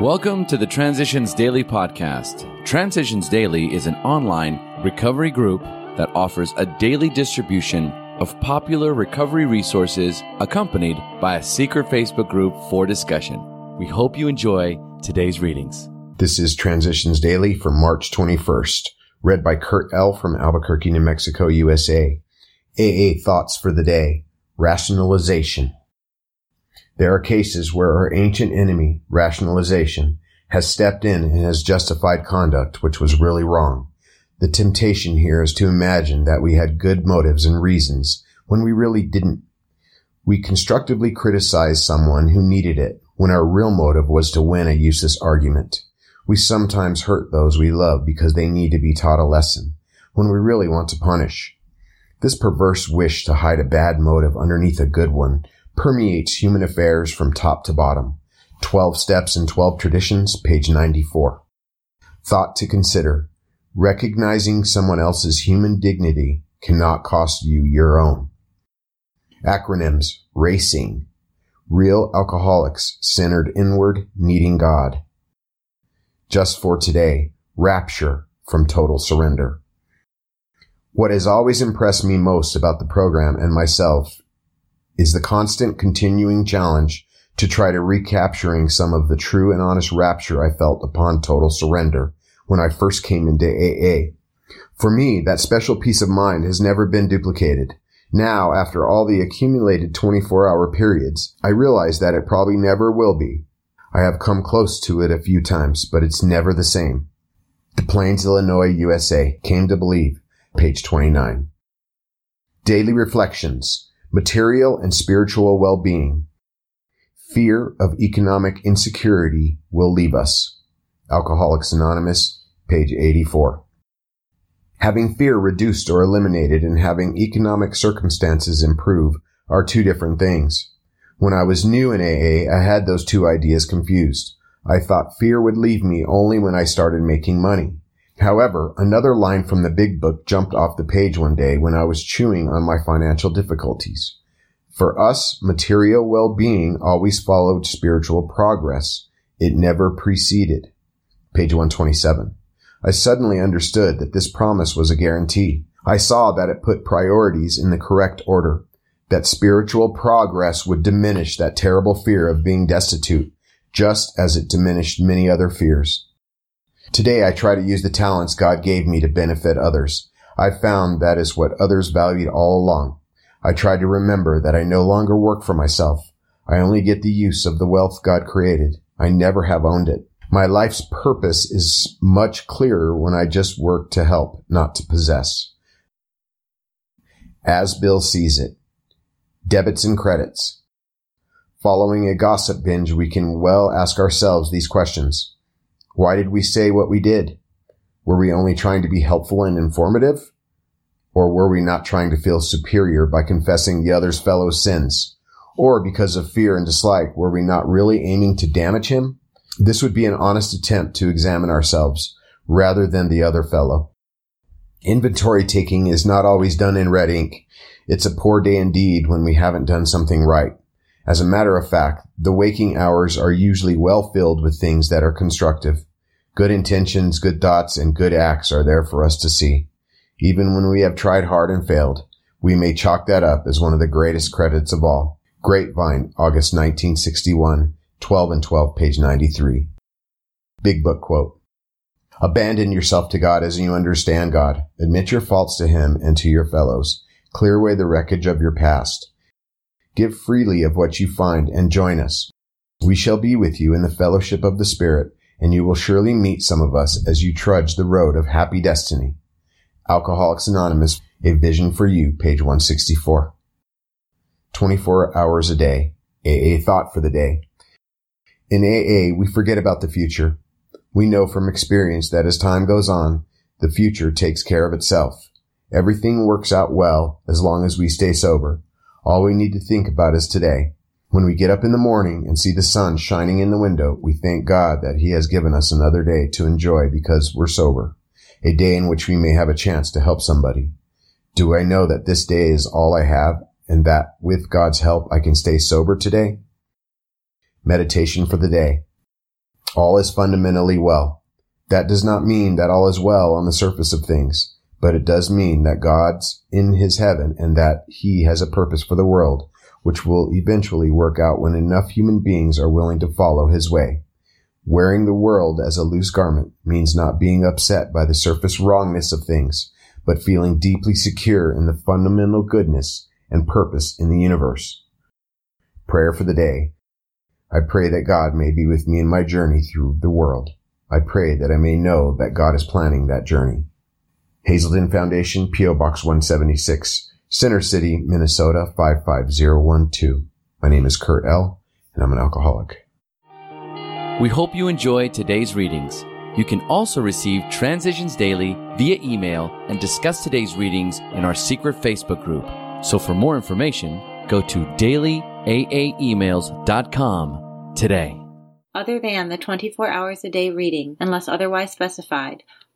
Welcome to the Transitions Daily podcast. Transitions Daily is an online recovery group that offers a daily distribution of popular recovery resources accompanied by a secret Facebook group for discussion. We hope you enjoy today's readings. This is Transitions Daily for March 21st, read by Kurt L. from Albuquerque, New Mexico, USA. AA Thoughts for the Day Rationalization. There are cases where our ancient enemy, rationalization, has stepped in and has justified conduct which was really wrong. The temptation here is to imagine that we had good motives and reasons when we really didn't. We constructively criticize someone who needed it when our real motive was to win a useless argument. We sometimes hurt those we love because they need to be taught a lesson when we really want to punish. This perverse wish to hide a bad motive underneath a good one permeates human affairs from top to bottom. 12 Steps and 12 Traditions, page 94. Thought to consider. Recognizing someone else's human dignity cannot cost you your own. Acronyms. Racing. Real alcoholics centered inward, needing God. Just for today. Rapture from total surrender. What has always impressed me most about the program and myself is the constant continuing challenge to try to recapturing some of the true and honest rapture I felt upon total surrender when I first came into AA. For me, that special peace of mind has never been duplicated. Now, after all the accumulated 24 hour periods, I realize that it probably never will be. I have come close to it a few times, but it's never the same. Des Plaines, Illinois, USA, came to believe, page 29. Daily Reflections material and spiritual well-being. Fear of economic insecurity will leave us. Alcoholics Anonymous, page 84. Having fear reduced or eliminated and having economic circumstances improve are two different things. When I was new in AA, I had those two ideas confused. I thought fear would leave me only when I started making money. However, another line from the big book jumped off the page one day when I was chewing on my financial difficulties. For us, material well-being always followed spiritual progress. It never preceded. Page 127. I suddenly understood that this promise was a guarantee. I saw that it put priorities in the correct order, that spiritual progress would diminish that terrible fear of being destitute, just as it diminished many other fears. Today I try to use the talents God gave me to benefit others. I found that is what others valued all along. I try to remember that I no longer work for myself. I only get the use of the wealth God created. I never have owned it. My life's purpose is much clearer when I just work to help, not to possess. As Bill sees it. Debits and credits. Following a gossip binge, we can well ask ourselves these questions. Why did we say what we did? Were we only trying to be helpful and informative? Or were we not trying to feel superior by confessing the other's fellow sins? Or because of fear and dislike, were we not really aiming to damage him? This would be an honest attempt to examine ourselves rather than the other fellow. Inventory taking is not always done in red ink. It's a poor day indeed when we haven't done something right. As a matter of fact, the waking hours are usually well filled with things that are constructive. Good intentions, good thoughts, and good acts are there for us to see. Even when we have tried hard and failed, we may chalk that up as one of the greatest credits of all. Grapevine, August 1961, 12 and 12, page 93. Big Book quote. Abandon yourself to God as you understand God. Admit your faults to Him and to your fellows. Clear away the wreckage of your past. Give freely of what you find and join us. We shall be with you in the fellowship of the Spirit, and you will surely meet some of us as you trudge the road of happy destiny. Alcoholics Anonymous, A Vision for You, page 164. 24 hours a day. AA thought for the day. In AA, we forget about the future. We know from experience that as time goes on, the future takes care of itself. Everything works out well as long as we stay sober. All we need to think about is today. When we get up in the morning and see the sun shining in the window, we thank God that He has given us another day to enjoy because we're sober a day in which we may have a chance to help somebody? Do I know that this day is all I have and that with God's help I can stay sober today? Meditation for the day. All is fundamentally well. That does not mean that all is well on the surface of things, but it does mean that God's in his heaven and that he has a purpose for the world, which will eventually work out when enough human beings are willing to follow his way. Wearing the world as a loose garment means not being upset by the surface wrongness of things, but feeling deeply secure in the fundamental goodness and purpose in the universe. Prayer for the day. I pray that God may be with me in my journey through the world. I pray that I may know that God is planning that journey. Hazelden Foundation, P.O. Box 176, Center City, Minnesota 55012. My name is Kurt L., and I'm an alcoholic. We hope you enjoyed today's readings. You can also receive Transitions Daily via email and discuss today's readings in our secret Facebook group. So for more information, go to dailyaaemails.com today. Other than the 24 hours a day reading, unless otherwise specified,